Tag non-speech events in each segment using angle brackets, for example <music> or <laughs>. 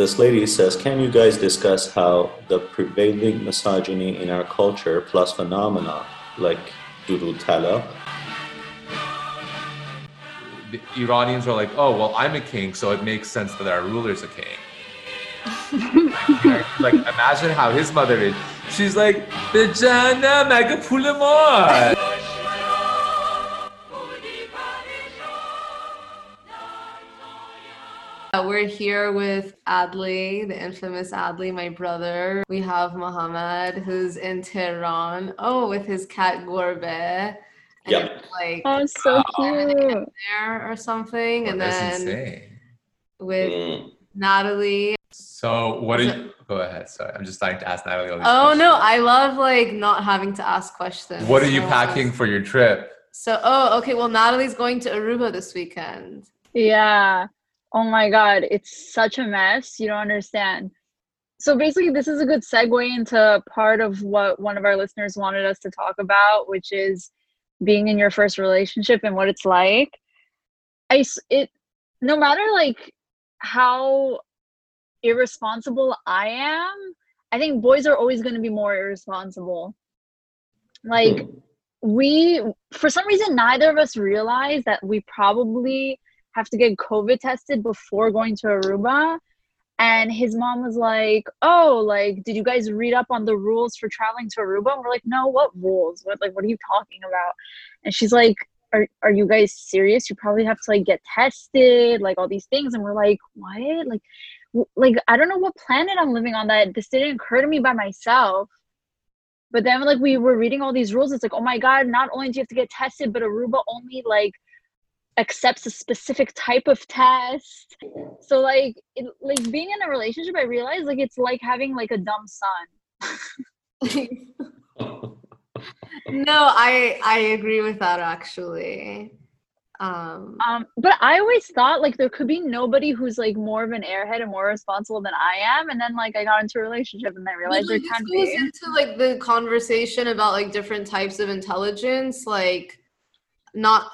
this lady says, Can you guys discuss how the prevailing misogyny in our culture plus phenomena like Duru Tala the Iranians are like, oh, well, I'm a king, so it makes sense that our ruler's a king. like, <laughs> like, imagine how his mother is. She's like, Bejana maga pulamar. Uh, we're here with Adley, the infamous Adley, my brother. We have Mohammed, who's in Tehran. Oh, with his cat Gorbe. And Yep. Like Oh, so cute. there or something. And then insane. with Mm. Natalie. So what are you? Go ahead. Sorry, I'm just starting to ask Natalie all these Oh no. I love like not having to ask questions. What are you So- packing for your trip? So oh okay, well Natalie's going to Aruba this weekend. Yeah. Oh my God. It's such a mess. You don't understand. So basically, this is a good segue into part of what one of our listeners wanted us to talk about, which is being in your first relationship and what it's like. I, it, no matter like how irresponsible I am, I think boys are always going to be more irresponsible. Like, hmm. we for some reason neither of us realized that we probably have to get covid tested before going to aruba. And his mom was like oh like did you guys read up on the rules for traveling to aruba? And we're like no what rules? What like what are you talking about? And she's like are, are you guys serious? You probably have to like get tested like all these things. And we're like what? Like like i don't know what planet i'm living on that this didn't occur to me by myself. But then like we were reading all these rules. It's like oh my god not only do you have to get tested but aruba only like accepts a specific type of test. So like it, like being in a relationship i realized like it's like having like a dumb son. <laughs> No, I I agree with that actually. Um um but i always thought like there could be nobody who's like more of an airhead and more responsible than i am. And then like i got into a relationship and i realized there Usually can this goes be. into like the conversation about like different types of intelligence like not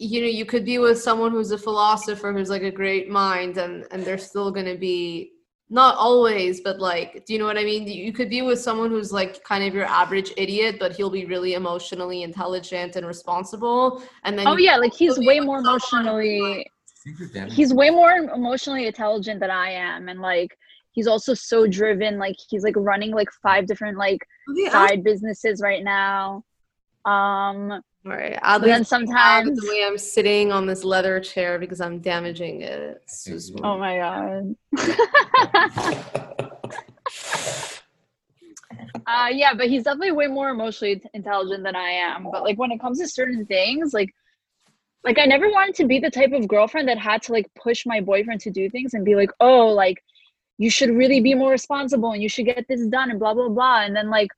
you know you could be with someone who's a philosopher who's like a great mind and and they're still going to be not always but like do you know what i mean you could be with someone who's like kind of your average idiot but he'll be really emotionally intelligent and responsible and then oh yeah like he's way more emotionally like, I think you're damn- he's way more emotionally intelligent than I am, and like he's also so driven. Like he's like running like five different like Yeah, side businesses right now. Um, all right but then Adli's proud sometimes, the way i'm sitting on this leather chair because i'm damaging it just- oh my god. <laughs> uh, yeah, but he's definitely way more emotionally intelligent than I am. But like when it comes to certain things, like like I never wanted to be the type of girlfriend that had to like push my boyfriend to do things and be like, oh, like you should really be more responsible and you should get this done and blah blah blah. And then like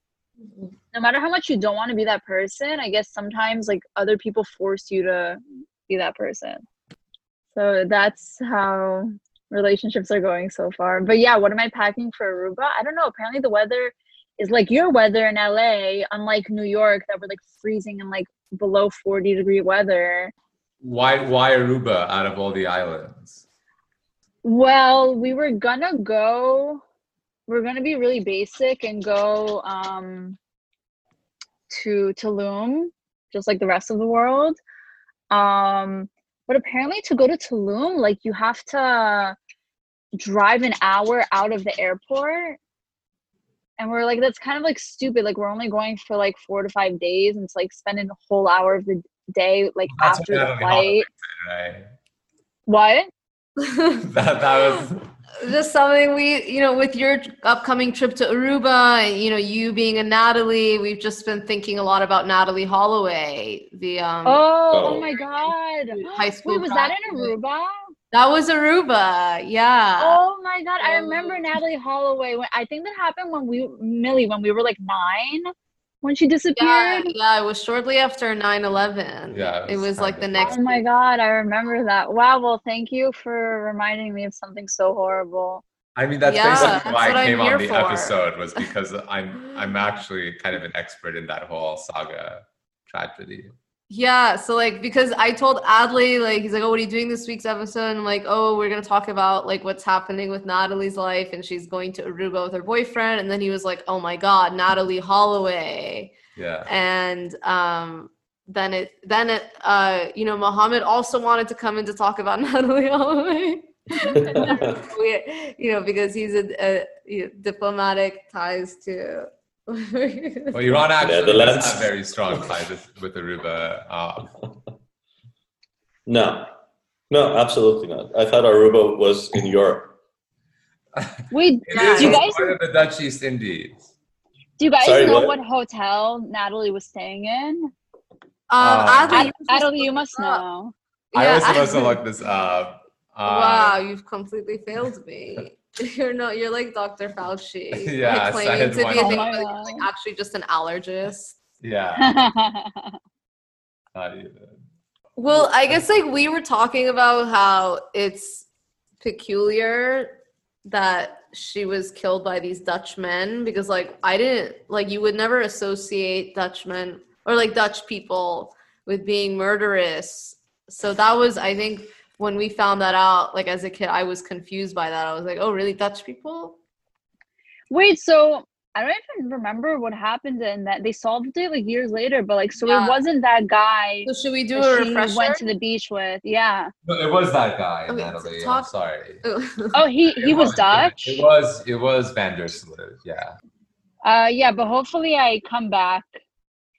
no matter how much you don't want to be that person, I guess sometimes like other people force you to be that person. So that's how relationships are going so far. But yeah, what am I packing for Aruba? I don't know. Apparently the weather is like your weather in LA, unlike New York that we're like freezing and like below 40 degree weather. Why why Aruba out of all the islands? Well, we were gonna go we're gonna be really basic and go um to Tulum, just like the rest of the world. Um but apparently to go to Tulum, like you have to drive an hour out of the airport. And we're like, that's kind of like stupid. Like we're only going for like four to five days and it's like spending a whole hour of the day like That's after the flight. Said, What? <laughs> That that was just something we you know with your upcoming trip to aruba and you know you being a natalie we've just been thinking a lot about natalee holloway the um Oh, Oh. oh my god. high school Wait, was that in. Aruba? that was aruba yeah Oh my god, I Um, remember Natalee Holloway. When I think that happened when we Millie when we were like nine, when she disappeared. yeah, it was shortly after 9-11. Yeah, It it was was like the next Oh my god, I remember that. Wow, well thank you for reminding me of something so horrible. I mean that's Yeah, basically that's why what I I'm came on the for. episode was <laughs> because I'm I'm actually kind of an expert in that whole saga tragedy. Yeah, so like because I told Adley like he's like, oh, what are you doing this week's episode? And I'm like, oh, we're gonna talk about like what's happening with Natalie's life, and she's going to Aruba with her boyfriend. And then he was like, oh my god, Natalee Holloway. Yeah. And um, then it then it uh, you know Mohammed also wanted to come in to talk about <laughs> Natalee Holloway. <laughs> you know because he's a, a you know, diplomatic ties to. Well, <laughs> Iran actually does Netherlands. have very strong ties with, with Aruba. Uh, No, no, absolutely not. I thought Aruba was in Europe. <laughs> Wait, it Yeah. is do you guys part of the Dutch East Indies. do you guys Sorry, know what? what hotel Natalie was staying in? Um, Uh, Adley, Ad- Natalie, you must know. I Yeah, was supposed to look this up. Uh, wow, you've completely failed me. <laughs> You're not. you're like Dr. Fauci. <laughs> Yeah, like claiming to be a Oh thing, my but he's, God. like actually just an allergist. Yeah. <laughs> Not even. Well, I guess like we were talking about how it's peculiar that she was killed by these Dutch men because like I didn't like you would never associate Dutchmen or like Dutch people with being murderous. So that was I think when we found that out like as a kid I was confused by that. I was like, "Oh, really Dutch people?" Wait, so I don't even remember what happened in that. They solved it like years later, but like, so Yeah. it wasn't that guy So should we do that a she refresher? went to the beach with. Yeah. No, it was that guy, Okay, Natalie. I'm sorry. <laughs> Oh, he he It was Dutch. It was it was Van der Sloot, yeah. Uh, yeah, but hopefully I come back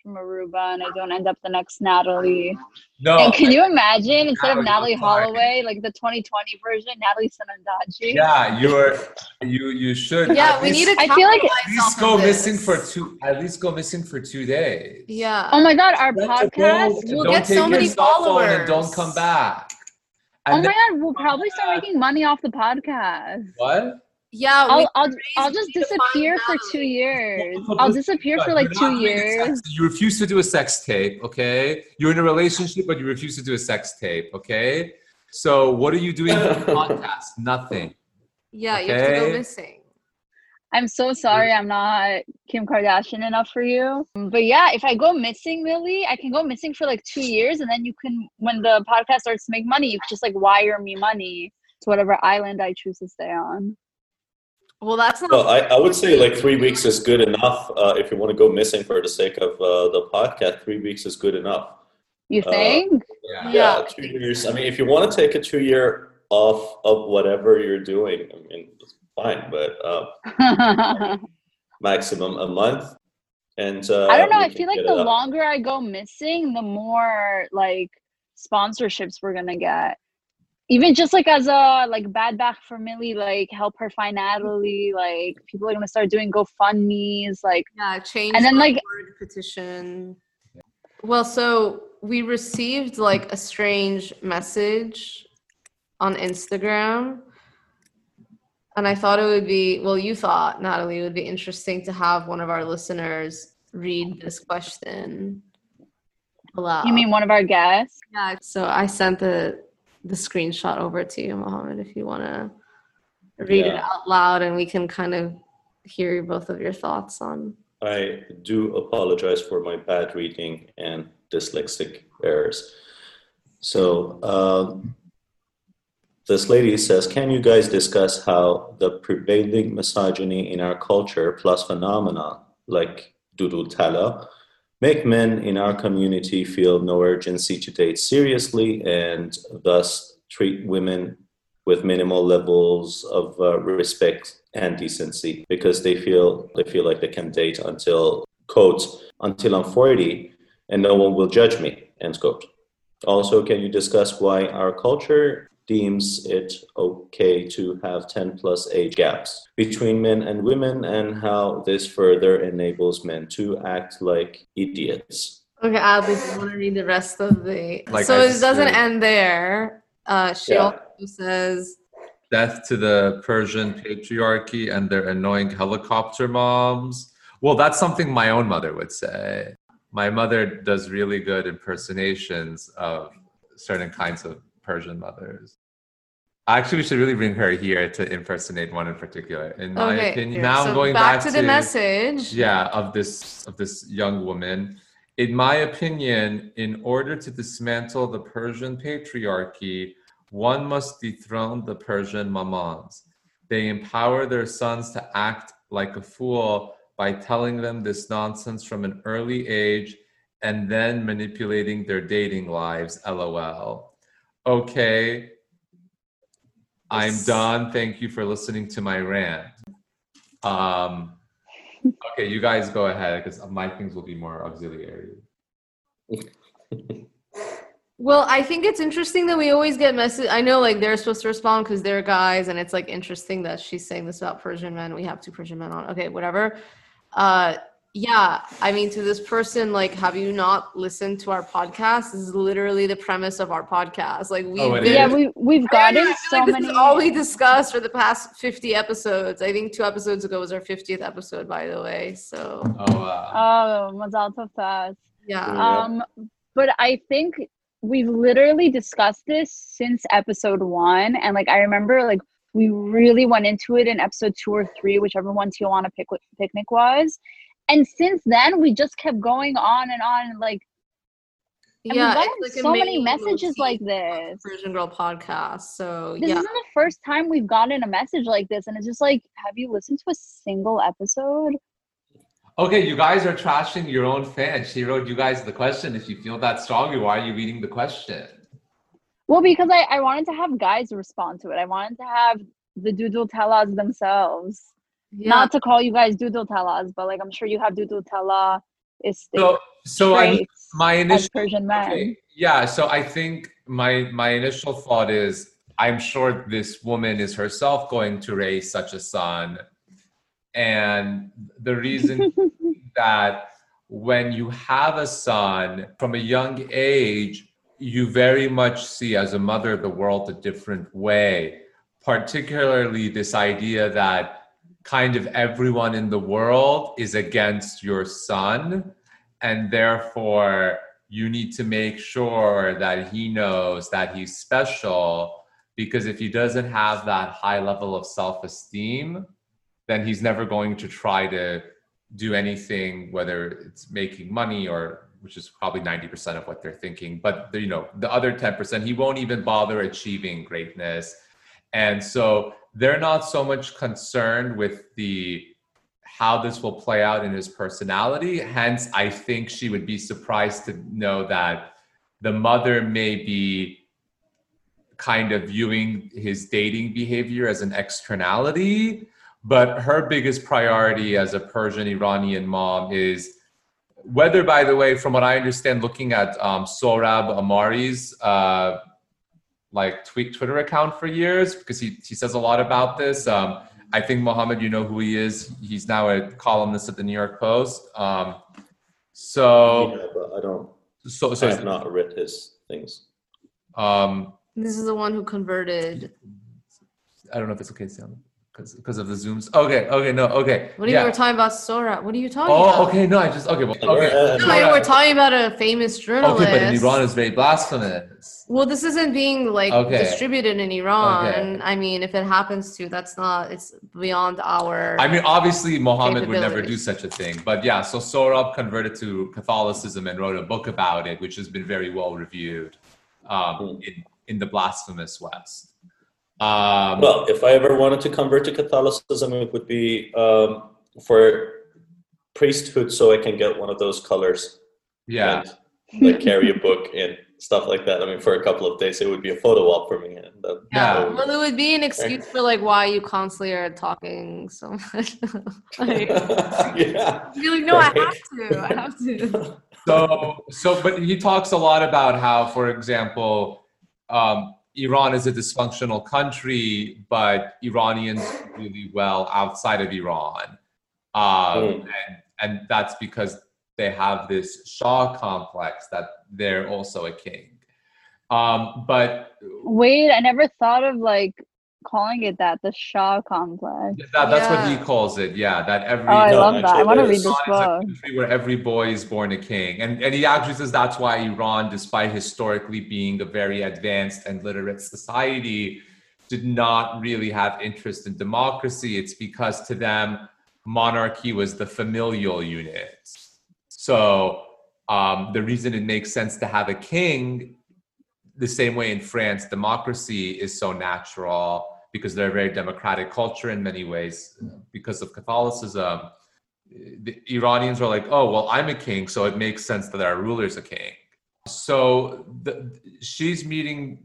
from Aruba and I don't end up the next Natalie. No, and can you imagine instead of Natalie Natalee Holloway, like the 2020 version, Natalie Sanandaji? yeah, you're you you should yeah, we least- need to I feel like- at least go of missing for two at least go missing for two days. Yeah. Oh my God, our Don't- podcast. We'll don't get take so many your cell phone and don't come back. Oh my then- God, we'll probably start making money off the podcast. what? Yeah, I'll I'll I'll just money to find disappear for Natalie. two years. Well, I'll disappear for like two years. You refuse to do a sex tape, okay? You're in a relationship, but you refuse to do a sex tape, okay? So what are you doing for the <laughs> podcast? Nothing. Yeah, you have to go missing. I'm so sorry I'm not Kim Kardashian enough for you. But yeah, if I go missing, Millie, I can go missing for like two years and then you can when the podcast starts to make money, you can just like wire me money to whatever island I choose to stay on. Well, that's not. Well, I, I would say like three weeks is good enough uh, if you want to go missing for the sake of uh, the podcast. Three weeks is good enough. You Uh, think? Yeah. Yeah. Yeah, two years. I mean, if you want to take a two year off of whatever you're doing, I mean, it's fine, but uh, <laughs> maximum a month. And uh, I don't know. I feel like the longer I go missing, the more like sponsorships we're gonna get. Even just like as a like bad back for Millie, like help her find Natalie. Like people are gonna start doing GoFundmes. Like yeah, change and then, like- word petition. Well, so we received like a strange message on Instagram. And I thought it would be, well, you thought, Natalie, it would be interesting to have one of our listeners read this question aloud. you mean one of our guests? Yeah. So I sent the the screenshot over to you, Mohammed, if you want to read it out loud, and we can kind of hear both of your thoughts on. I do apologize for my bad reading and dyslexic errors. So, um, this lady says, Can you guys discuss how the prevailing misogyny in our culture plus phenomena like Dudu Tala make men in our community feel no urgency to date seriously and thus treat women with minimal levels of uh, respect and decency because they feel they feel like they can date until quote until I'm 40 and no one will judge me end quote. Also, can you discuss why our culture deems it okay to have 10 plus age gaps between men and women and how this further enables men to act like idiots? Okay, Adley, do you want to read the rest of the? Like so I it doesn't said- end there. Uh, she Yeah. also says, Death to the Persian patriarchy and their annoying helicopter moms. Well, that's something my own mother would say. My mother does really good impersonations of certain kinds of Persian mothers. Actually, we should really bring her here to impersonate one in particular. In my okay. opinion, now so I'm going back, back, to the message. yeah of this of this young woman In my opinion, in order to dismantle the Persian patriarchy, one must dethrone the Persian mamans. They empower their sons to act like a fool by telling them this nonsense from an early age and then manipulating their dating lives. LOL. Okay, I'm done. Thank you for listening to my rant. Um, okay, you guys go ahead because my things will be more auxiliary. <laughs> Well, I think it's interesting that we always get message. I know, like they're supposed to respond because they're guys, and it's like interesting that she's saying this about Persian men. We have two Persian men on. Okay, whatever. Uh, yeah, I mean, to this person, like, have you not listened to our podcast? This is literally the premise of our podcast. Like, we've Oh, yeah, we we've I don't know, gotten I feel so like this many. is all we discussed for the past 50 episodes. I think two episodes ago was our 50th episode, by the way. So, Oh, wow. Oh, Mazal Tov to us. yeah. Yeah. Um, but I think we've literally discussed this since episode one, and like I remember, like we really went into it in episode two or three, whichever one Tijuana pic- picnic was. And since then, we just kept going on and on, and like and yeah, we've gotten like so many messages like this. of Persian Girl podcast. So, This yeah. isn't the first time we've gotten a message like this, and it's just like, have you listened to a single episode? Okay, you guys are trashing your own fan. She wrote you guys the question. If you feel that strongly, why are you reading the question? Well, because I, I wanted to have guys respond to it. I wanted to have the doodle tellas themselves. Yeah. Not to call you guys doodle tellas, but like I'm sure you have doodle tella is So, so I, my initial Persian man. Okay. Yeah, so I think my my initial thought is I'm sure this woman is herself going to raise such a son. And the reason <laughs> that when you have a son from a young age, you very much see as a mother of the world a different way, particularly this idea that kind of everyone in the world is against your son and therefore you need to make sure that he knows that he's special because if he doesn't have that high level of self-esteem then he's never going to try to do anything whether it's making money or which is probably 90% of what they're thinking but you know the other 10% he won't even bother achieving greatness. And so they're not so much concerned with the how this will play out in his personality. Hence, I think she would be surprised to know that the mother may be kind of viewing his dating behavior as an externality. But her biggest priority as a Persian Iranian mom is whether, by the way, from what I understand, looking at um, Sohrab Ahmari's uh, like tweet Twitter account for years because he, he says a lot about this. Um, I think Mohammed, you know who he is. He's now a columnist at the New York Post. Um, so, yeah, but I don't. so, so I so, have not read his things. um, This is the one who converted. I don't know if it's okay, Sam, because because of the zooms. Okay, okay, no, okay. What are yeah. you were talking about Sora? What are you talking about? Oh, okay, no, I just okay, well, okay. No, you were talking about a famous journalist. Okay, but in Iran is very blasphemous. Well, this isn't being like Okay. distributed in Iran. Okay. I mean, if it happens to, that's not. It's beyond our. I mean, obviously, Mohammed would never do such a thing. But yeah, so Sohrab converted to Catholicism and wrote a book about it, which has been very well reviewed um, Hmm. in, in the blasphemous West. Um, Well, if I ever wanted to convert to Catholicism, it would be um, for priesthood, so I can get one of those colors. yeah. and, like carry a book and stuff like that. I mean, for a couple of days, it would be a photo op for me. And then, Yeah. Well, it would be an excuse for like why you constantly are talking so much. <laughs> like, <laughs> yeah. you're like, no, I have to. I have to. so so but he talks a lot about how for example um, iran is a dysfunctional country but iranians do really well outside of iran um, Mm. and, and that's because they have this shah complex that they're also a king um, but Wait, I never thought of like calling it that, the shah complex. that, that's what he calls it yeah that every Oh, I No, love that. I want to read this Iran a book. country where every boy is born a king. And, and he actually says that's why Iran, despite historically being a very advanced and literate society, did not really have interest in democracy. It's because to them, monarchy was the familial unit. So um, the reason it makes sense to have a king, the same way in France, democracy is so natural because they're a very democratic culture in many ways because of Catholicism. The Iranians are like, oh, well, I'm a king, so it makes sense that our ruler's a king. So the, she's meeting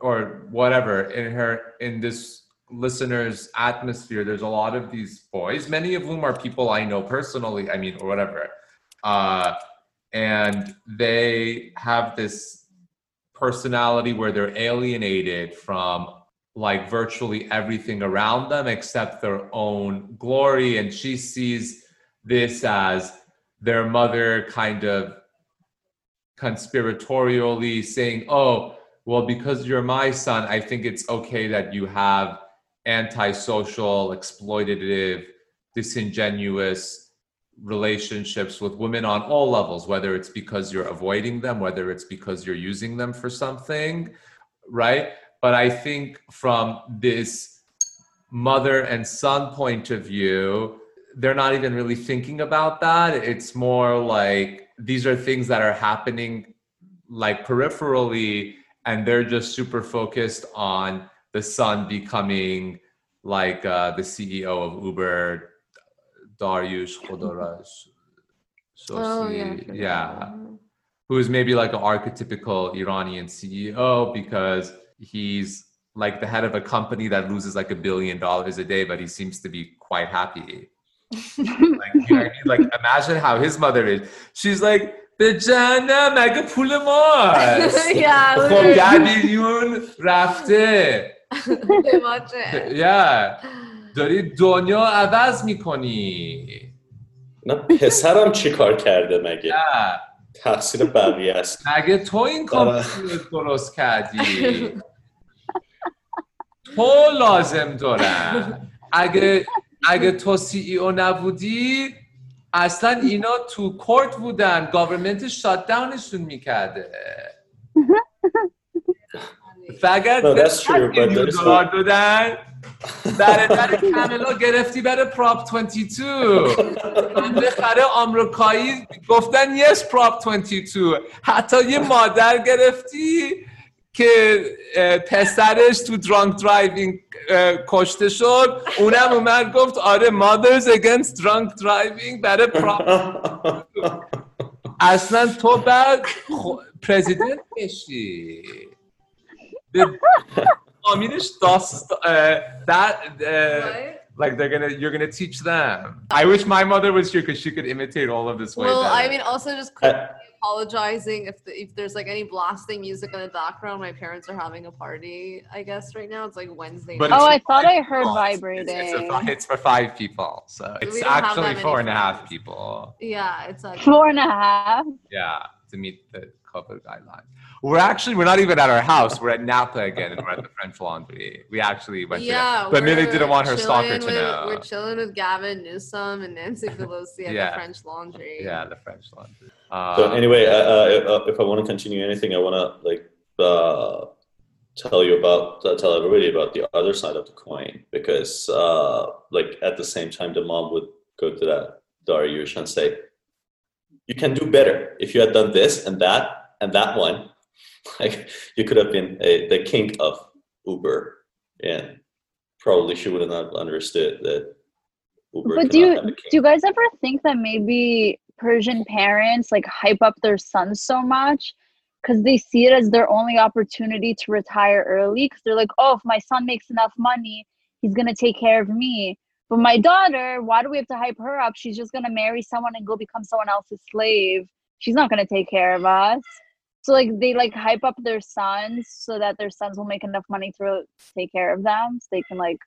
or whatever in her in this listeners atmosphere there's a lot of these boys many of whom are people i know personally i mean or whatever uh, and they have this personality where they're alienated from like virtually everything around them except their own glory and she sees this as their mother kind of conspiratorially saying oh well because you're my son i think it's okay that you have antisocial, exploitative, disingenuous relationships with women on all levels, whether it's because you're avoiding them, whether it's because you're using them for something, right? But I think from this mother and son point of view, they're not even really thinking about that. It's more like these are things that are happening like peripherally, and they're just super focused on the son becoming like uh, the CEO of Uber, Dariush Khodoraj. Oh, yeah. I Sosi, forgot yeah, who is maybe like an archetypical Iranian CEO because he's like the head of a company that loses like a billion dollars a day, but he seems to be quite happy. like, you know what I mean? like imagine how his mother is. She's like, به جهنم مگه پول ماست yeah, خب literally. ده میلیون رفته Pretty much it. yeah. داری دنیا عوض میکنی نه پسرم چی کار کرده مگه نه تقصیر بقیه است مگه تو این کامپیوتر رو درست کردی تو لازم دارن. اگه اگه تو سی ای او نبودی اصلا اینا تو کورت بودن. گاورمنت شات داونشون می‌کرده فقط دلار دادن در در کملا گرفتی بره پراپ 22 بالاخره آمریکایی گفتن یس پراپ 22 حتی یه مادر گرفتی که پسرش تو درانک درایوینگ کشته شد اونم اومد گفت آره مادرز اگنست درانک درایوینگ برای پراپ اصلا تو بعد خ- پرزیدنت بشی به- آمینش داست like they're gonna you're gonna teach them i wish my mother was here because she could imitate all of this way Well, better. I mean, also just quickly apologizing if the, if there's like any blasting music in the background. My parents are having a party. I guess right now it's like Wednesday. But night. Oh, I thought I heard It's- it's, vibrating. it's, a- it's for five people so it's don't have that actually many four and a half people yeah, it's like Four and a half. yeah to meet the COVID guidelines we're actually we're not even at our house we're at Napa again and we're at the French Laundry we actually went yeah. there but Millie we're didn't want her stalker chilling to with- know We're chilling with Gavin Newsom and Nancy Pelosi at <laughs> Yeah. the French Laundry. yeah the French Laundry uh, So anyway, uh, uh, if I want to continue anything, I want to like uh, tell you about uh, tell everybody about the other side of the coin because uh, like at the same time, the mom would go to that Dariush and say, "You can do better if you had done this and that and that one. <laughs> Like you could have been a, the king of Uber, and probably she wouldn't have not understood that Uber But do you do you guys ever think that maybe Persian parents like hype up their sons so much because they see it as their only opportunity to retire early? Because they're like, oh, if my son makes enough money, he's gonna take care of me. But my daughter, why do we have to hype her up? She's just gonna marry someone and go become someone else's slave. She's not gonna take care of us. So like they like hype up their sons so that their sons will make enough money to take care of them, so they can like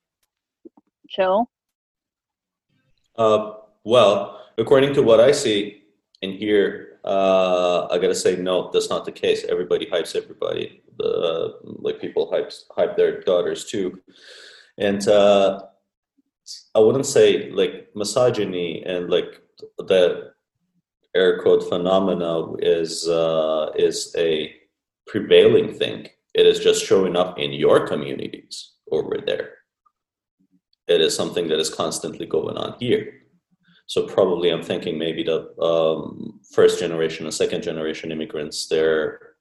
chill. Uh, well, according to what I see and hear, uh, I gotta say no, that's not the case. Everybody hypes everybody. The like people hype hype their daughters too, and uh, I wouldn't say like misogyny and like the air quote phenomena is uh, is a prevailing thing. It is just showing up in your communities over there. It is something that is constantly going on here. So probably I'm thinking maybe the um, first generation and second generation immigrants, they're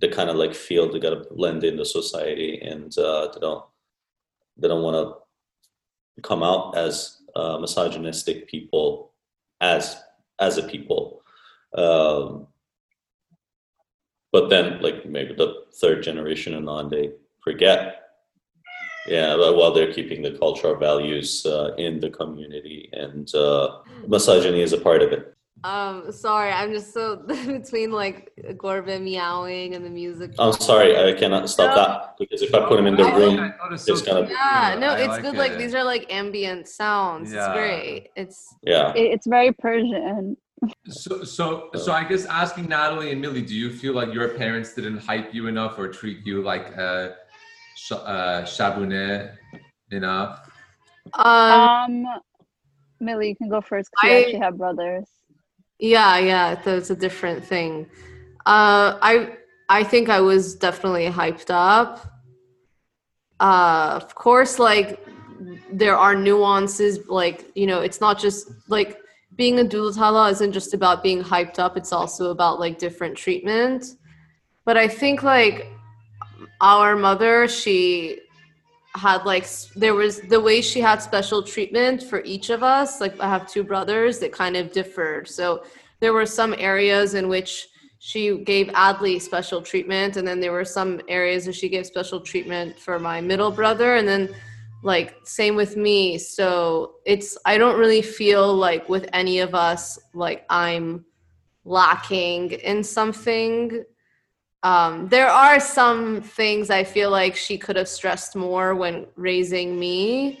they kind of like feel they gotta blend in the society and uh, they don't they don't want to come out as uh, misogynistic people as as a people. Um, but then like maybe the third generation and on they forget yeah while they're keeping the cultural values uh, in the community and uh, misogyny is a part of it Um, sorry, I'm just so <laughs> between like Corbin meowing and the music. i'm sorry i cannot stop No. that because if i put him in the I- room it's it's so gonna- cute. Yeah, no, I it's good. Like these are like ambient sounds. Yeah. It's great. It's yeah It, it's very Persian. So, so, so I guess asking Natalie and Millie, do you feel like your parents didn't hype you enough or treat you like uh, sh- uh, shabune enough? um, Um, Millie, you can go first because you I- actually have brothers. Yeah, yeah, that's a different thing. Uh, I I think I was definitely hyped up. Uh, of course, like there are nuances. Like you know, it's not just like being a dulatala isn't just about being hyped up. It's also about like different treatment. But I think like our mother, she had like there was the way she had special treatment for each of us like i have two brothers that kind of differed. So there were some areas in which she gave adley special treatment and then there were some areas that she gave special treatment for my middle brother and then like same with me. So it's i don't really feel like with any of us like i'm lacking in something um, there are some things I feel like she could have stressed more when raising me.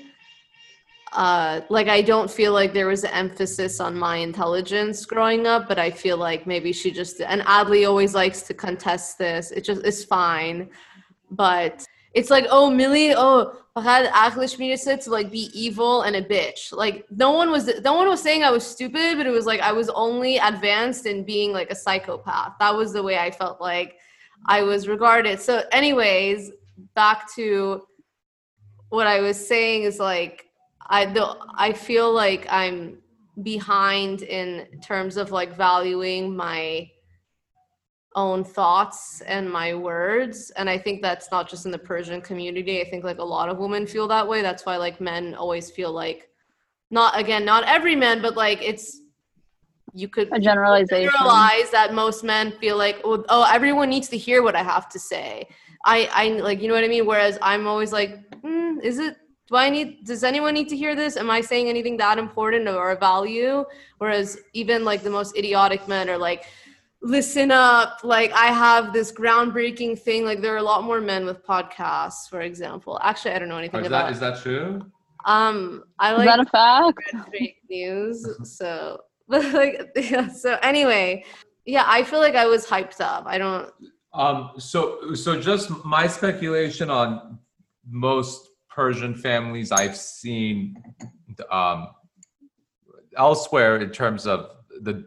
Uh, like I don't feel like there was emphasis on my intelligence growing up, but I feel like maybe she just and Adley always likes to contest this. It just it's fine, but it's like oh Millie oh to like be evil and a bitch. Like no one was no one was saying I was stupid, but it was like I was only advanced in being like a psychopath. That was the way I felt like I was regarded. So, anyways, back to what I was saying is like I the I feel like I'm behind in terms of like valuing my own thoughts and my words. And i think that's not just in the persian community. I think like a lot of women feel that way. That's why like men always feel like not again not every man but like it's you could A generalization. generalize that most men feel like oh, oh everyone needs to hear what i have to say i i like you know what i mean whereas i'm always like mm, is it do i need does anyone need to hear this am i saying anything that important or a value whereas even like the most idiotic men are like listen up like i have this groundbreaking thing like there are a lot more men with podcasts for example actually i don't know anything Is about that, is that true? um i Is like that a fact? read fake news. So, <laughs> but like, yeah. So anyway, yeah, I feel like I was hyped up. I don't. Um, so, so just my speculation on most Persian families I've seen um, elsewhere in terms of the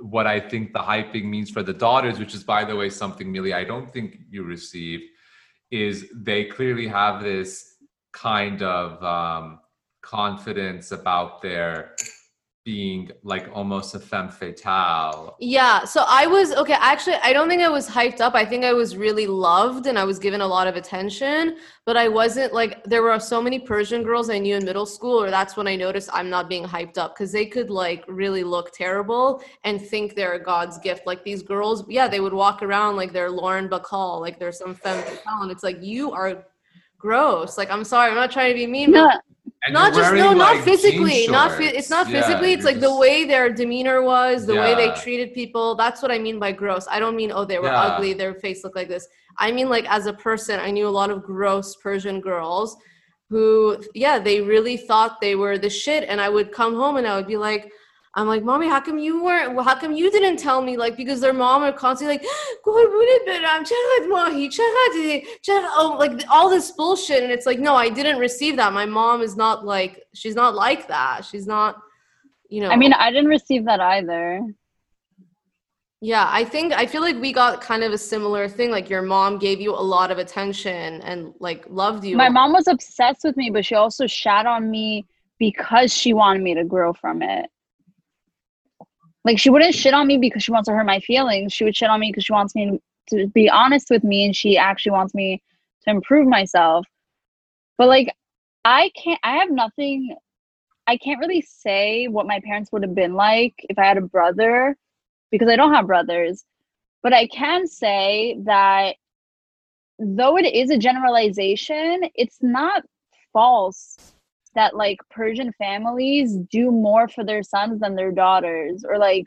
what I think the hyping means for the daughters, which is by the way something Millie I don't think you received, is they clearly have this kind of um, confidence about their being like almost a femme fatale. Yeah. So I was okay. Actually, I don't think I was hyped up. I think I was really loved and I was given a lot of attention. But I wasn't like there were so many Persian girls I knew in middle school, or that's when I noticed I'm not being hyped up because they could like really look terrible and think they're a God's gift. Like these girls, yeah, they would walk around like they're Lauren Bacall, like they're some femme fatale, and it's like you are gross. Like I'm sorry, I'm not trying to be mean. but No, And not just no wearing, not physically not phy- it's not. Yeah, physically it's like the way their demeanor was the way they treated people that's what i mean by gross i don't mean oh they were Yeah. ugly their face looked like this i mean like as a person i knew a lot of gross persian girls who yeah they really thought they were the shit and i would come home and i would be like I'm like, mommy, how come you weren't? How come you didn't tell me? Like, because their mom are constantly like, oh, like all this bullshit, and it's like, no, I didn't receive that. My mom is not like, she's not like that. She's not, you know. I mean, I didn't receive that either. Yeah, I think I feel like we got kind of a similar thing. Like your mom gave you a lot of attention and like loved you. My mom was obsessed with me, but she also shat on me because she wanted me to grow from it like she wouldn't shit on me because she wants to hurt my feelings. She would shit on me because she wants me to be honest with me and she actually wants me to improve myself. But like I can't I have nothing I can't really say what my parents would have been like if I had a brother because I don't have brothers. But I can say that though it is a generalization, it's not false that like Persian families do more for their sons than their daughters or like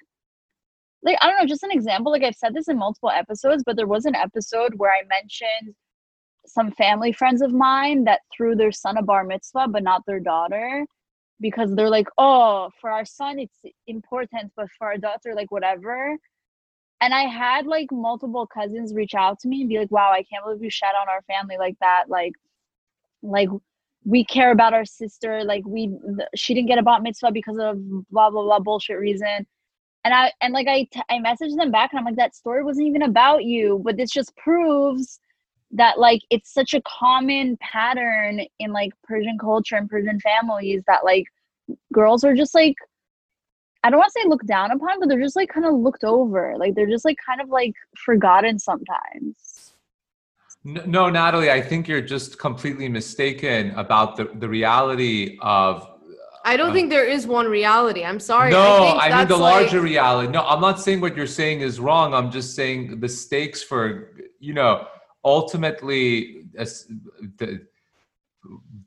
like I don't know, just an example. Like I've said this in multiple episodes, but there was an episode where I mentioned some family friends of mine that threw their son a bar mitzvah, but not their daughter, because they're like, oh, for our son it's important, but for our daughter, like whatever. And I had like multiple cousins reach out to me and be like, wow, I can't believe you shat on our family like that. Like, like we care about our sister. Like we, she didn't get a bat mitzvah because of blah blah blah bullshit reason and I and like I t- I messaged them back and I'm like that story wasn't even about you, but this just proves that like it's such a common pattern in like Persian culture and Persian families that like girls are just like I don't want to say looked down upon, but they're just like kind of looked over. Like they're just like kind of like forgotten sometimes. No, Natalie, I think you're just completely mistaken about the, the reality of I don't uh, think there is one reality. I'm sorry. No, I, I mean the larger like... reality. No, I'm not saying what you're saying is wrong. I'm just saying the stakes for you know ultimately the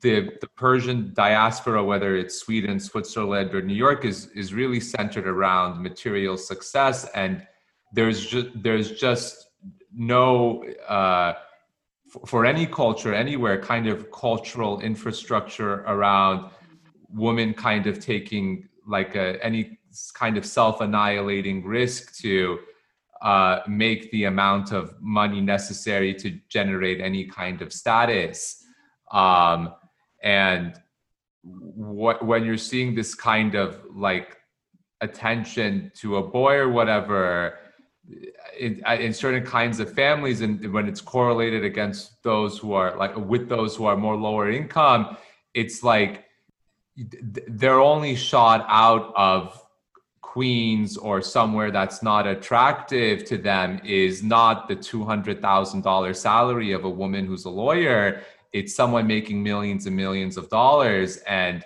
the the Persian diaspora, whether it's Sweden, Switzerland, or New York, is is really centered around material success, and there's just there's just no. Uh, for any culture anywhere kind of cultural infrastructure around women kind of taking like a, any kind of self-annihilating risk to uh, make the amount of money necessary to generate any kind of status. Um, and what when you're seeing this kind of like attention to a boy or whatever in, in certain kinds of families and when it's correlated against those who are like with those who are more lower income it's like they're only shot out of Queens or somewhere that's not attractive to them is not the $200,000 salary of a woman who's a lawyer. It's someone making millions and millions of dollars. And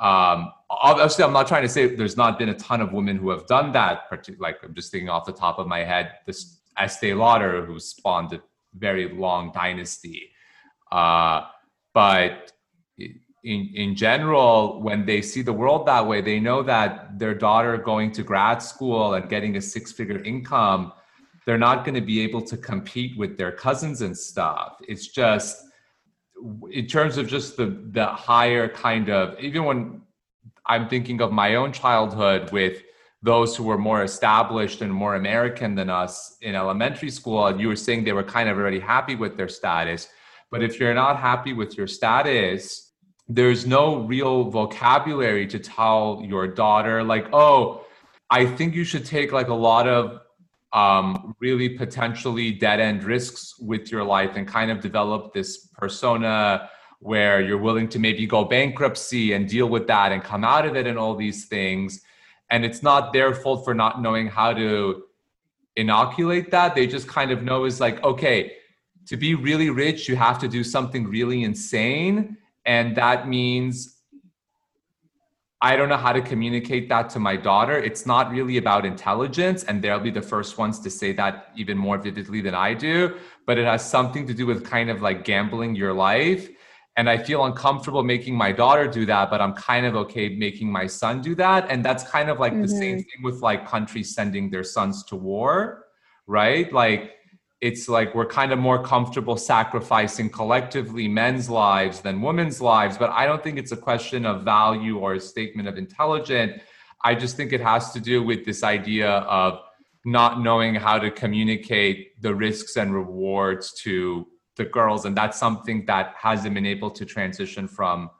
um, obviously, I'm not trying to say there's not been a ton of women who have done that. Like, I'm just thinking off the top of my head, this Estee Lauder, who spawned a very long dynasty. Uh, but in in general when they see the world that way they know that their daughter going to grad school and getting a six figure income they're not going to be able to compete with their cousins and stuff it's just in terms of just the the higher kind of even when i'm thinking of my own childhood with those who were more established and more american than us in elementary school you were saying they were kind of already happy with their status. But if you're not happy with your status there's no real vocabulary to tell your daughter like oh i think you should take like a lot of um, really potentially dead end risks with your life and kind of develop this persona where you're willing to maybe go bankruptcy and deal with that and come out of it and all these things. And it's not their fault for not knowing how to inoculate that. They just kind of know is like okay to be really rich you have to do something really insane. And that means I don't know how to communicate that to my daughter. It's not really about intelligence, and they'll be the first ones to say that even more vividly than I do. But it has something to do with kind of like gambling your life. And I feel uncomfortable making my daughter do that, but I'm kind of okay making my son do that. And that's kind of like mm-hmm. the same mm-hmm. thing with like countries sending their sons to war, right? Like, it's like we're kind of more comfortable sacrificing collectively men's lives than women's lives. But I don't think it's a question of value or a statement of intelligence. I just think it has to do with this idea of not knowing how to communicate the risks and rewards to the girls. And that's something that hasn't been able to transition from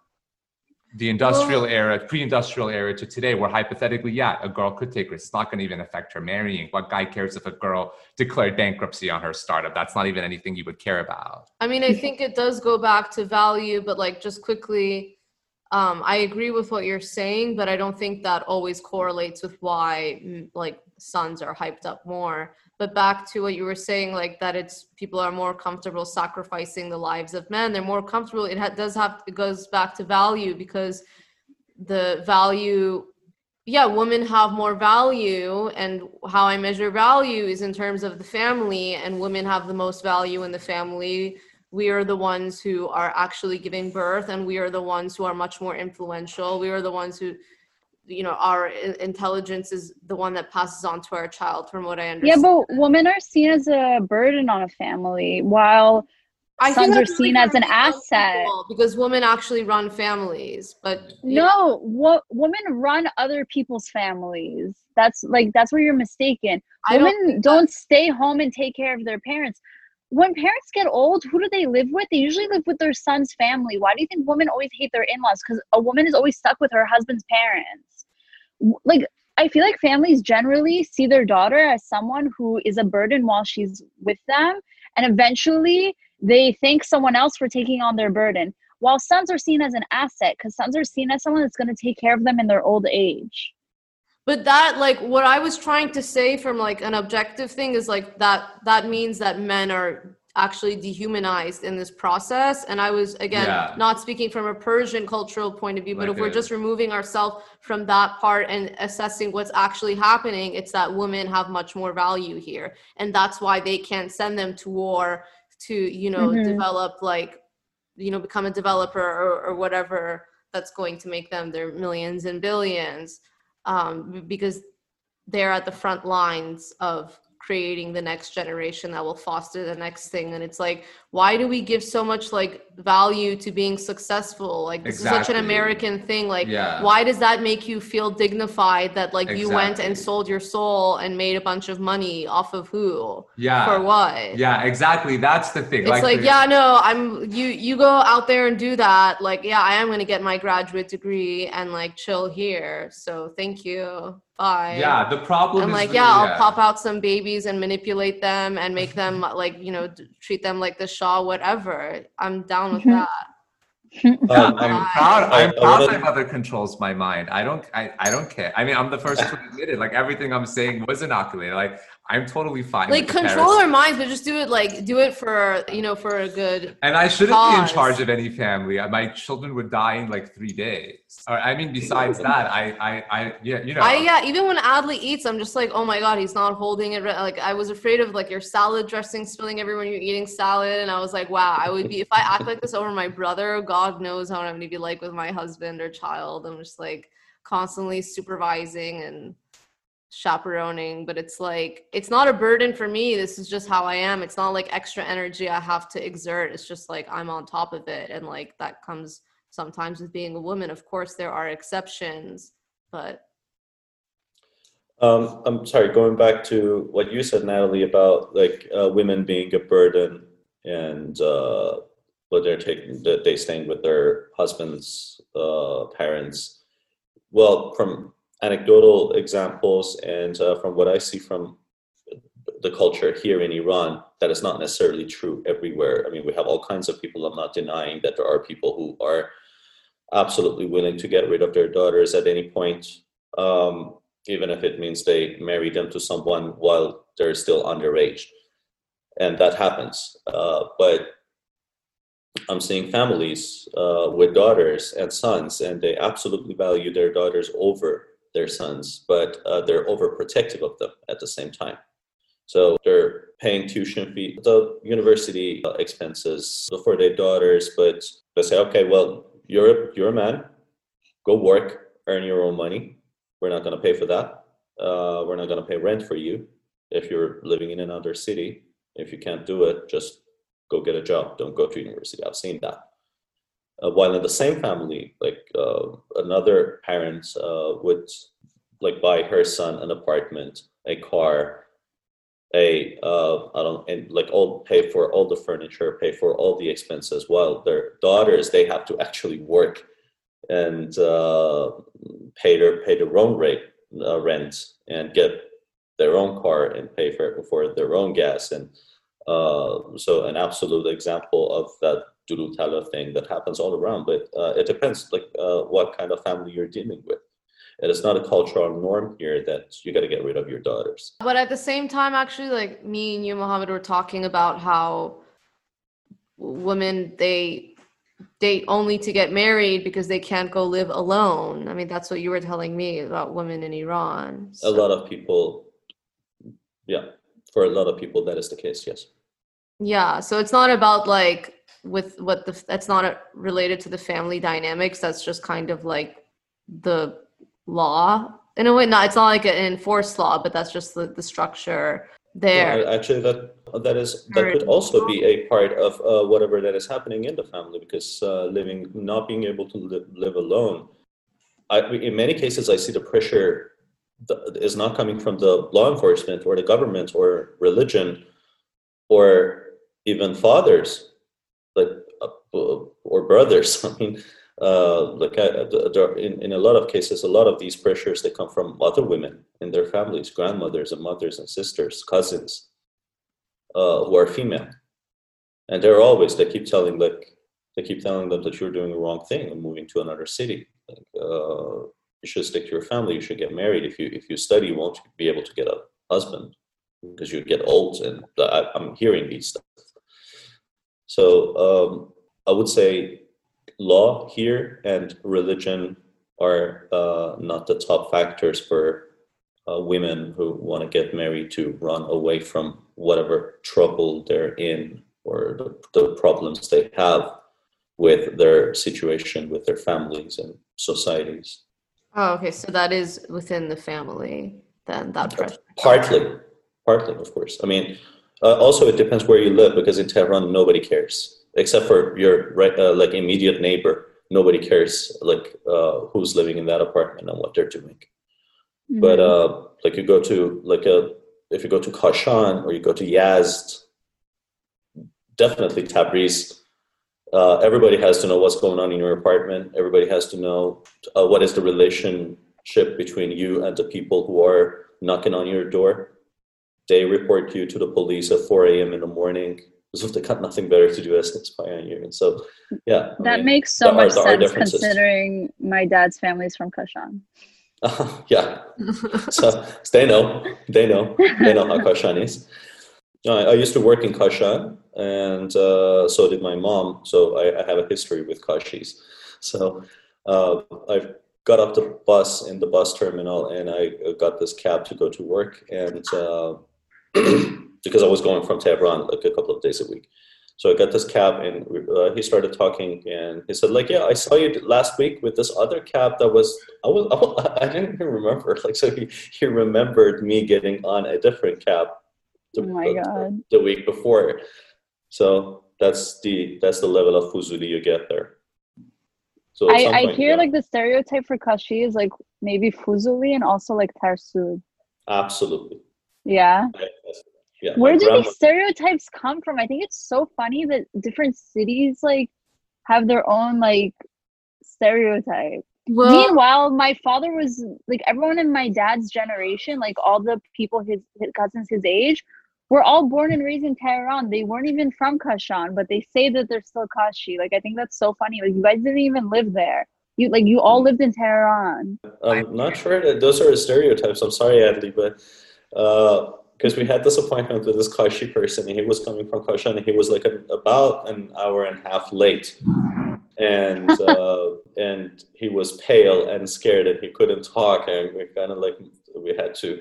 the industrial well, era, pre-industrial era to today, where hypothetically, yeah, a girl could take risks. It's not going to even affect her marrying. What guy cares if a girl declared bankruptcy on her startup? That's not even anything you would care about. I mean, I think it does go back to value, but like just quickly, um, I agree with what you're saying, but I don't think that always correlates with why mm, like sons are hyped up more. But back to what you were saying, like that it's people are more comfortable sacrificing the lives of men. They're more comfortable. It ha- does have it goes back to value because the value yeah women have more value and how i measure value is in terms of the family and women have the most value in the family we are the ones who are actually giving birth and we are the ones who are much more influential. We are the ones who you know our intelligence is the one that passes on to our child from what i understand yeah but women are seen as a burden on a family while I sons are seen as an asset. because women actually run families but no what women run other people's families. That's like that's where you're mistaken. Women don't, don't stay home and take care of their parents when parents get old, who do they live with? They usually live with their son's family. Why do you think women always hate their in laws? Because a woman is always stuck with her husband's parents. Like, I feel like families generally see their daughter as someone who is a burden while she's with them. And eventually they thank someone else for taking on their burden. While sons are seen as an asset, because sons are seen as someone that's going to take care of them in their old age but that like what i was trying to say from like an objective thing is like that that means that men are actually dehumanized in this process and i was again yeah. not speaking from a persian cultural point of view but like if we're just removing ourselves from that part and assessing what's actually happening it's that women have much more value here and that's why they can't send them to war to you know mm-hmm. develop like you know become a developer or, or whatever that's going to make them their millions and billions um, because they're at the front lines of creating the next generation that will foster the next thing. And it's like why do we give so much like value to being successful? Like this exactly. is such an american thing. Like yeah. why does that make you feel dignified that like exactly. you went and sold your soul and made a bunch of money off of who? Yeah. For what? Yeah exactly. That's the thing. It's like, like yeah no i'm you you go out there and do that. Like yeah i am going to get my graduate degree and like chill here. So thank you bye. Yeah, the problem. I'm like, yeah, I'll yeah. pop out some babies and manipulate them and make them <laughs> like you know treat them like the Shah, whatever. I'm down with that. <laughs> um, I'm proud. I'm proud my mother controls my mind. I don't. I, I don't care. I mean, I'm the first to admit it. Like everything I'm saying was inoculated. Like I'm totally fine. Like control our minds, but just do it like do it for you know for a good. And I shouldn't cause. be in charge of any family. Uh, my children would die in like three days. Or I mean, besides <laughs> that, I I I yeah you know. I yeah even when Adley eats, I'm just like oh my god, he's not holding it. Like I was afraid of like your salad dressing spilling everywhere you're eating salad, and I was like wow, I would be if I act like this over my brother. God knows how I'm gonna be like with my husband or child. I'm just like constantly supervising and chaperoning but it's like it's not a burden for me. This is just how i am. It's not like extra energy i have to exert. It's just like i'm on top of it. And like that comes sometimes with being a woman. Of course there are exceptions but um, i'm sorry going back to what you said natalie about like uh, women being a burden and uh, what they're taking that they staying with their husbands uh, parents. Well from anecdotal examples and uh, from what I see from the culture here in Iran, that is not necessarily true everywhere. I mean, we have all kinds of people. I'm not denying that there are people who are absolutely willing to get rid of their daughters at any point, um, even if it means they marry them to someone while they're still underage. And that happens. Uh, but I'm seeing families uh, with daughters and sons, and they absolutely value their daughters over their sons, but uh, they're overprotective of them at the same time. So they're paying tuition fee, the university uh, expenses for their daughters, but they say, okay, well, you're you're a man, go work, earn your own money. We're not going to pay for that. Uh, we're not going to pay rent for you if you're living in another city. If you can't do it, just go get a job. Don't go to university. I've seen that. Uh, while in the same family, like uh, another parent uh, would like buy her son an apartment, a car, a uh, I don't and like all pay for all the furniture, pay for all the expenses. While their daughters, they have to actually work and uh, pay their pay their own rate uh, rent and get their own car and pay for for their own gas and so an absolute example of that doodle tala thing that happens all around, but uh, it depends like uh, what kind of family you're dealing with. It is not a cultural norm here that you got to get rid of your daughters. But at the same time, actually, like me and you, Mohammed, were talking about how women they date only to get married because they can't go live alone. I mean, that's what you were telling me about women in Iran. A lot of people, yeah, for a lot of people, that is the case, yes. Yeah, so it's not about like with what the that's not related to the family dynamics. That's just kind of like the law in a way. Not it's not like an enforced law, but that's just the, the structure there. Actually, that that is that could also be a part of uh, whatever that is happening in the family because uh, living, not being able to live, live alone. I, in many cases, I see the pressure is not coming from the law enforcement or the government or religion or even fathers, like uh, or brothers. <laughs> I mean, uh, like uh, the- the- in in a lot of cases, a lot of these pressures they come from other women in their families, grandmothers and mothers and sisters, cousins, uh, who are female, and they're always they keep telling like they keep telling them that you're doing the wrong thing and moving to another city. Like, uh, you should stick to your family. You should get married. If you if you study, you won't be able to get a husband because you get old. And I, I'm hearing these stuff. So um, I would say law here and religion are uh, not the top factors for uh, women who want to get married to run away from whatever trouble they're in or the, the problems they have with their situation, with their families and societies. Oh, okay. So that is within the family then that pressure. Partly, partly, of course. I mean, uh, also it depends where you live because in Tehran nobody cares except for your right, uh, like immediate neighbor. Nobody cares like uh, who's living in that apartment and what they're doing. But Mhm. uh, like you go to like a if you go to Kashan or you go to Yazd, definitely Tabriz. Uh, everybody has to know what's going on in your apartment. Everybody has to know uh, what is the relationship between you and the people who are knocking on your door. They report you to the police at 4 a.m. in the morning as if they got nothing better to do as to spy on you. And so, yeah, I that mean, makes so much are sense considering my dad's family's from Kashan. <laughs> yeah. So they know, they know, they know how Kashan is. I, I used to work in Kashan, and uh, so did my mom. So I, I have a history with Kashis. So uh, I got off the bus in the bus terminal, and I got this cab to go to work, and uh, <clears throat> because I was going from Tehran like a couple of days a week. So I got this cab, and uh, he started talking, and he said, like, yeah, I saw you last week with this other cab that was, I was, I, was- <laughs> I didn't even remember. <laughs> Like, so he, he remembered me getting on a different cab the, Oh the- week before. So that's the that's the level of fuzuli you get there. So I, I point, hear yeah, like the stereotype for Kashi is like maybe Fuzuli and also like Tarsud. absolutely. Yeah. Yeah. Where do grandma- these stereotypes come from? I think it's so funny that different cities like have their own like stereotype. well, Meanwhile, my father was like everyone in my dad's generation, like all the people his, his cousins his age, were all born and raised in Tehran. They weren't even from Kashan, but they say that they're still Kashi. Like I think that's so funny. Like you guys didn't even live there. You like you all lived in Tehran. I'm not sure that those are stereotypes. I'm sorry, Adley, but because we had this appointment with this Kashi person, and he was coming from Kashan, and he was like an, about an hour and a half late, and <laughs> uh, and he was pale and scared, and he couldn't talk, and we kind of like we had to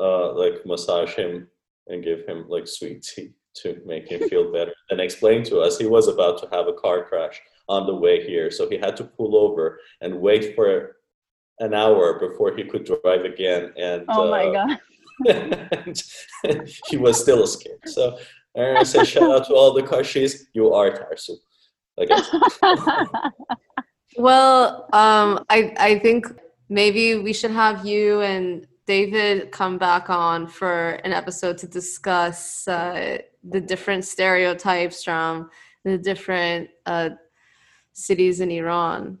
uh, like massage him and give him like sweet tea to make him feel <laughs> better, and explain to us he was about to have a car crash on the way here, so he had to pull over and wait for an hour before he could drive again, and Oh my uh, god. And <laughs> he was still scared. So I say shout out to all the Kashis. You are Tarsu. I guess. <laughs> well, um, I I think maybe we should have you and David come back on for an episode to discuss uh, the different stereotypes from the different uh, cities in Iran.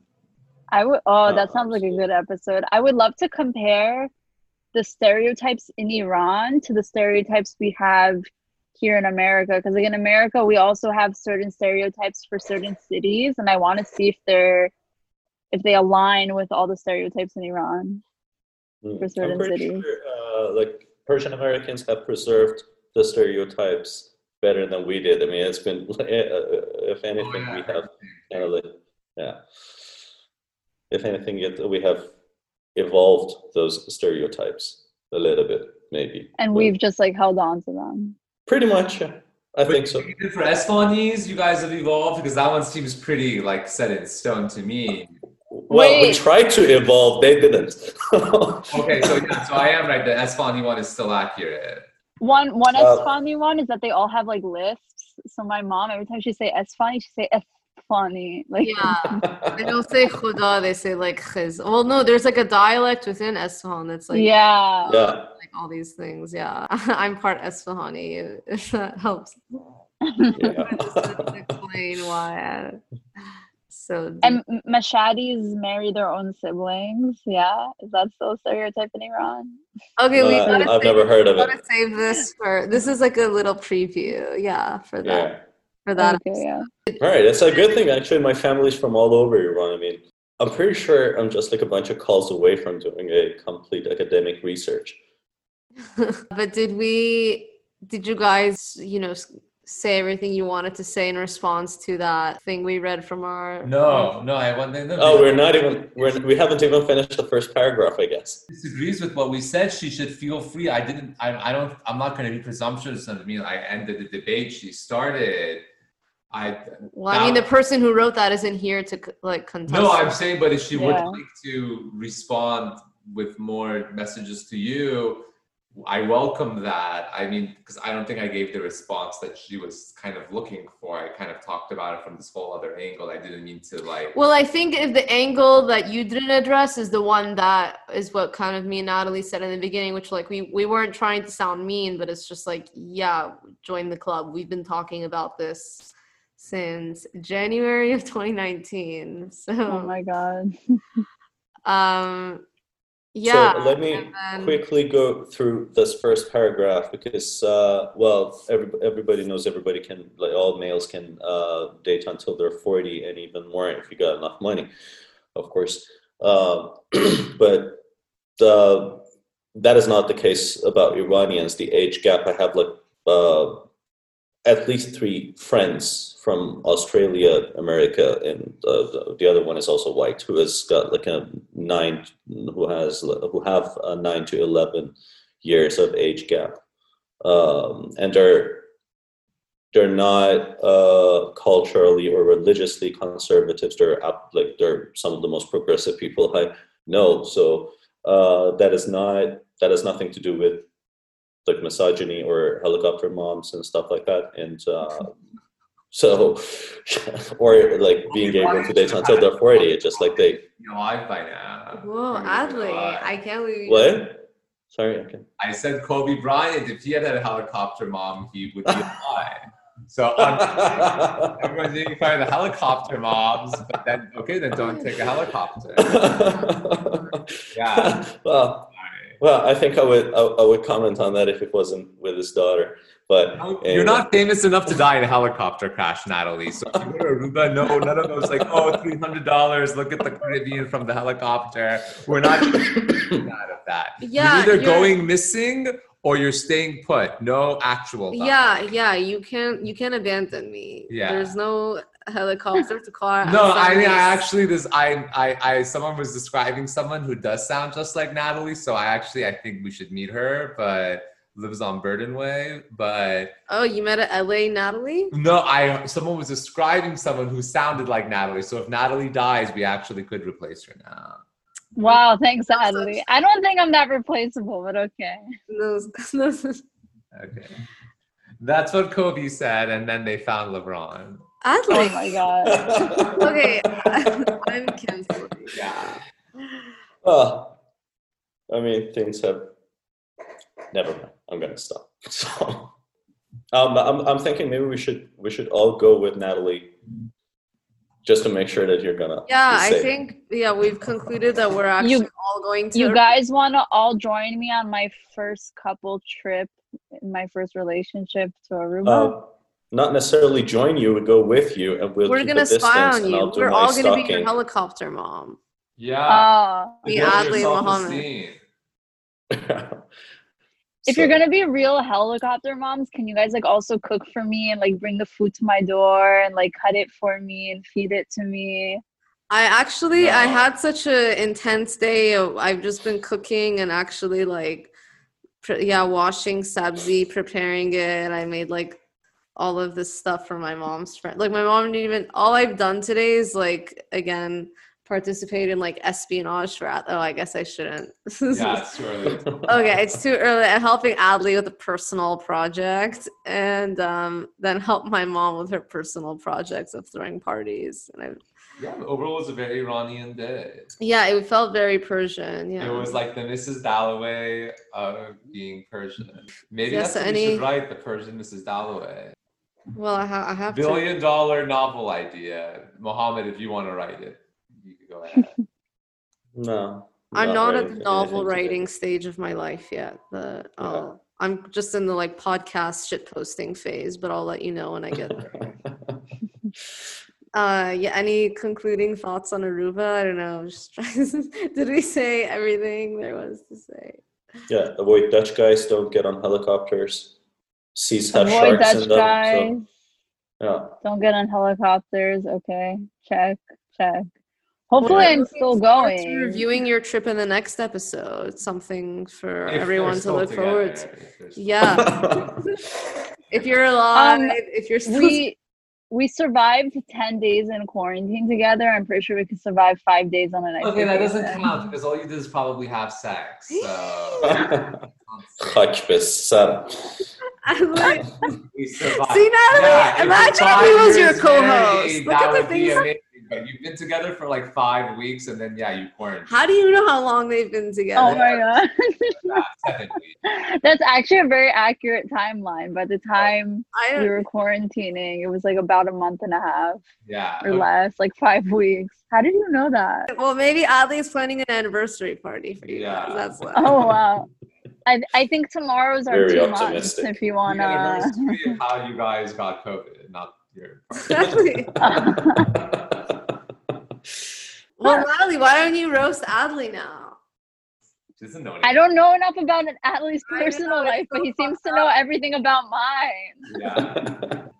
I would oh, that Oh, sounds like a good episode. I would love to compare the stereotypes in Iran to the stereotypes we have here in America because like in America we also have certain stereotypes for certain cities and I want to see if they're if they align with all the stereotypes in Iran. Mm. for certain I'm cities. Sure, uh, like Persian Americans have preserved the stereotypes better than we did. I mean, it's been, <laughs> uh, if anything, Oh, yeah. we have kind of like, yeah. If anything, yet we have evolved those stereotypes a little bit, maybe. And But we've just like held on to them. pretty much, yeah. I But think so. Even for Espanese, you guys have evolved because that one seems pretty like set in stone to me. Well, we tried to evolve, they didn't. <laughs> Okay, so yeah, so I am right. The Espanese one is still accurate. One one Uh, Esfani one is that they all have like lisps. So my mom every time she say Esfani, she say Esfani. Like Yeah. <laughs> They don't say khuda, they say like khiz. Well, no, there's like a dialect within Esfahan that's like yeah. yeah. like all these things. Yeah. <laughs> I'm part Esfahani, <laughs> if that helps. yeah. explain why. I- so And M- Mashadis marry their own siblings. Yeah, is that still a stereotype in Iran? okay, we. I've save, never heard of it. gotta save this for this is like a little preview. Yeah, for that Yeah. For that. Okay, yeah. All right, that's a good thing. Actually, my family's from all over Iran. I mean, I'm pretty sure I'm just like a bunch of calls away from doing a complete academic research. <laughs> but did we did you guys you know say everything you wanted to say in response to that thing we read from our um, No, no, I want. No, Oh, we're not even we're, we haven't even finished the first paragraph, I guess. disagrees with what we said. She should feel free. I didn't. I, I don't. I'm not going to be presumptuous. I mean, I ended the debate she started. I well i mean the person who wrote that isn't here to like contest no, I'm saying, but if she would like to respond with more messages to you, I welcome that. I mean, because I don't think I gave the response that she was kind of looking for. I kind of talked about it from this whole other angle. I didn't mean to like. well i think if the angle that you didn't address is the one that is what kind of me and natalie said in the beginning which like we we weren't trying to sound mean but it's just like yeah join the club we've been talking about this since january of 2019 so Oh my god. <laughs> um yeah So let me then- quickly go through this first paragraph because, uh, well, every, everybody knows everybody can, like all males can uh, date until they're 40 and even more if you got enough money, of course. <clears throat> Uh, but the, that is not the case about Iranians. The age gap, I have like uh, at least three friends from Australia, America, and uh, the, the other one is also white, who has got like a nine, who has who have a nine to eleven years of age gap, um, and they're they're not uh, culturally or religiously conservatives. They're like they're some of the most progressive people I know. So uh, that is not that has nothing to do with like misogyny or helicopter moms and stuff like that. And uh, <laughs> so, <laughs> or like being able to date until they're 40, it's just like they, You know, I by now. Whoa, Adley. I can't believe what? Sorry, okay. I said Kobe Bryant. If he had a helicopter mom, he would be <laughs> alive. So um, everyone's making fun of the helicopter moms, but then okay, then don't take a helicopter. Yeah. well, Sorry. Well, I think I would I, I would comment on that if it wasn't with his daughter, but No, anyway. You're not famous enough to die in a helicopter crash, Natalie. So if you go to Aruba, no, none of those like, oh, three hundred dollars. Look at the Caribbean from the helicopter. We're not out of that. Yeah, you're either you're- going missing or you're staying put. No actual. dying. Yeah, yeah, you can't you can't abandon me. Yeah. There's no <laughs> helicopter to call. No, I mean, I actually, this, I, I, I, someone was describing someone who does sound just like Natalie. So I actually, I think we should meet her, but lives on Burden Way. But Oh, you met a LA Natalie? no, I, someone was describing someone who sounded like Natalie. So if Natalie dies, we actually could replace her now. Wow, thanks, No such- I don't think I'm that replaceable, but okay. No, no, Okay. That's what Kobe said. And then they found LeBron. Oh my god. <laughs> okay, <laughs> I'm canceling. Yeah. well, I mean, things have. Never mind. I'm gonna stop. <laughs> So, um, I'm I'm thinking maybe we should we should all go with Natalie just to make sure that you're gonna. Yeah, I think yeah, we've concluded that we're actually you, all going to You guys want to all join me on my first couple trip in my first relationship to Aruba? Uh, not necessarily join you, we go with you, and we'll we're gonna a distance, spy on and I'll you. do We're all gonna be your helicopter mom. Yeah. Ah. Me, Build your Adley, Mohammed. self-esteem. if So- you're gonna be real helicopter moms, can you guys like also cook for me and like bring the food to my door and like cut it for me and feed it to me? I actually I had such an intense day. I've just been cooking and actually like pre- yeah, washing sabzi, preparing it. I made like all of this stuff for my mom's friend. Like my mom didn't even all I've done today is like again participate in like espionage for Ad- oh I guess I shouldn't. Yeah, <laughs> it's too early. okay, it's too early. I'm helping Adley with a personal project and um, then help my mom with her personal projects of throwing parties. And I Yeah, overall it was a very Iranian day. Yeah, it felt very Persian. Yeah. It was like the Mrs. Dalloway of being Persian. Maybe Yes, that's what we any- should write, the Persian Mrs. Dalloway. Well, I, ha- I have to. Billion dollar novel idea. Mohammed, if you want to write it, you could go ahead. <laughs> no. I'm not at the novel anything today. writing stage of my life yet. The oh, I'm just in the like podcast shit posting phase, but I'll let you know when I get there. <laughs> uh, yeah. Any concluding thoughts on Aruba? I don't know. Just <laughs> trying- did we say everything there was to say? yeah, avoid Dutch guys. Don't get on helicopters. Seas have Avoid sharks Dutch in them. guys. So, yeah. Don't get on helicopters. Okay, check, check. Hopefully, Well, I'm still going. Reviewing your trip in the next episode. Something for If everyone to look forward to. together, if <laughs> Yeah. If you're alive, Um, if you're still We we survived ten days in quarantine together. I'm pretty sure we could survive five days on an nice Okay, that doesn't vacation. count because all you did is probably have sex. So Khak be sar. I'm like, <laughs> we survived. See, Natalie, Yeah, imagine if he was your co-host. married, Look that at the would be things- amazing. But you've been together for like five weeks, and then yeah, you quarantined. how do you know how long they've been together? Oh my god, <laughs> that's actually a very accurate timeline. By the time I we were quarantining, it was like about a month and a half Yeah. or less, like five weeks. How did you know that? well, maybe Adley's planning an anniversary party for you Yeah. guys. That's what. Oh wow. I, I think tomorrow's our Very two months. optimistic. If you wanna, anniversary of how you guys got COVID, not your. <laughs> Exactly. <laughs> Well, Natalie, why don't you roast Adley now? She doesn't know I don't know enough about Adley's personal it's life, but he seems to fucked know everything about mine. Yeah. <laughs>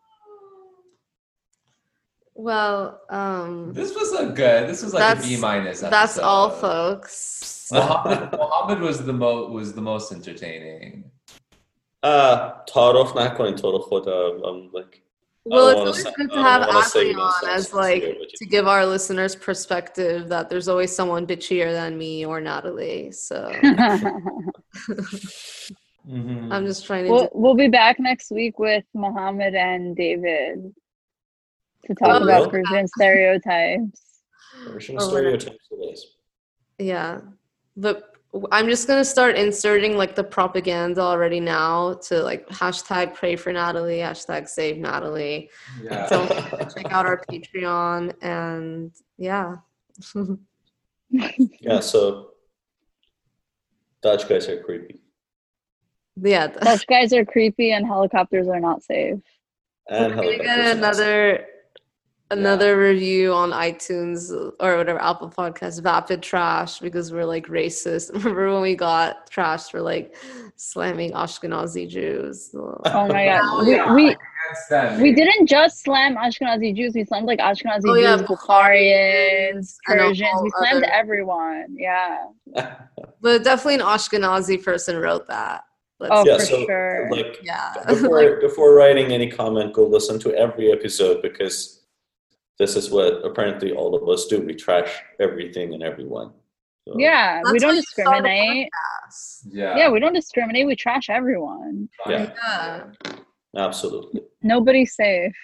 Well, um, This was a good. This was like That's- a B minus. that's all, episode. folks. Mohammed, Mohammed was the mo was the most entertaining. Ah, تعارف نکنین تو رو خدا. I'm like, Well, I it's don't wanna always say- good I to have don't wanna say Adley those on things. as It's like weird what you to give our listeners perspective that there's always someone bitchier than me or Natalie. So Mm-hmm. I'm <laughs> <laughs> just trying to. we'll, do- we'll be back next week with Mohammed and David to talk Oh, about really? Persian stereotypes. Persian Oh, stereotypes it is. yeah, but I'm just gonna start inserting like the propaganda already now to like hashtag pray for Natalie, hashtag save Natalie. Yeah. Don't forget to check out our Patreon and yeah. <laughs> Yeah, so Dutch guys are creepy. yeah. Dutch guys are creepy and helicopters are not safe. And We're gonna get are not another another review on iTunes or whatever Apple Podcast, Vapid Trash, because we're like racist. <laughs> Remember when we got trashed for like slamming Ashkenazi Jews? Oh my god. <laughs> We, yeah. we Against we didn't just slam Ashkenazi Jews, we slammed like Ashkenazi Oh, yeah, Jews, Bukharians, Persians. We slammed other- everyone. Yeah. <laughs> But definitely an Ashkenazi person wrote that. Let's- Oh, yeah, for so sure. like yeah. before before writing any comment, go listen to every episode because this is what apparently all of us do. We trash everything and everyone. So, Yeah, we don't why you saw the discriminate. Yeah. Yeah, we don't discriminate. We trash everyone. Yeah. Yeah. absolutely. Nobody's safe.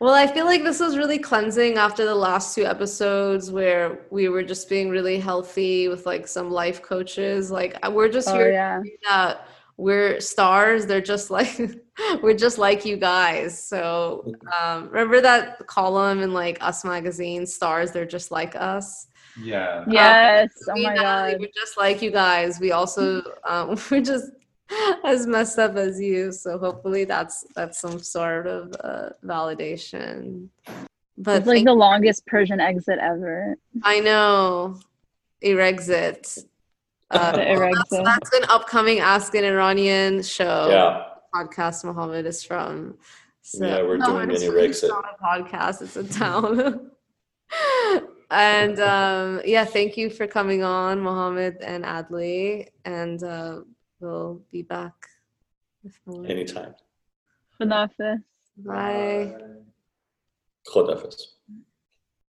Well, I feel like this was really cleansing after the last two episodes where we were just being really healthy with like some life coaches. Like we're just Oh here yeah. that we're stars. They're just like <laughs> we're just like you guys. So um, remember that column in like Us magazine, stars. They're just like us. Yeah. Yes. Oh my Natalie, god. We're just like you guys. We also um, <laughs> we're just as messed up as you. So hopefully that's that's some sort of uh, validation. But It's like the longest Persian exit ever. I know, Erexit. Uh, The <laughs> that's, that's an upcoming Ask an Iranian show Yeah, podcast. Mohammed is from. So, Yeah, we're doing it's, an it's Erexit. not a podcast; it's a town. <laughs> and um, yeah, thank you for coming on, Mohammed and Adley, and uh, we'll be back. with more. anytime. Khadafis. Bye. Khodafis.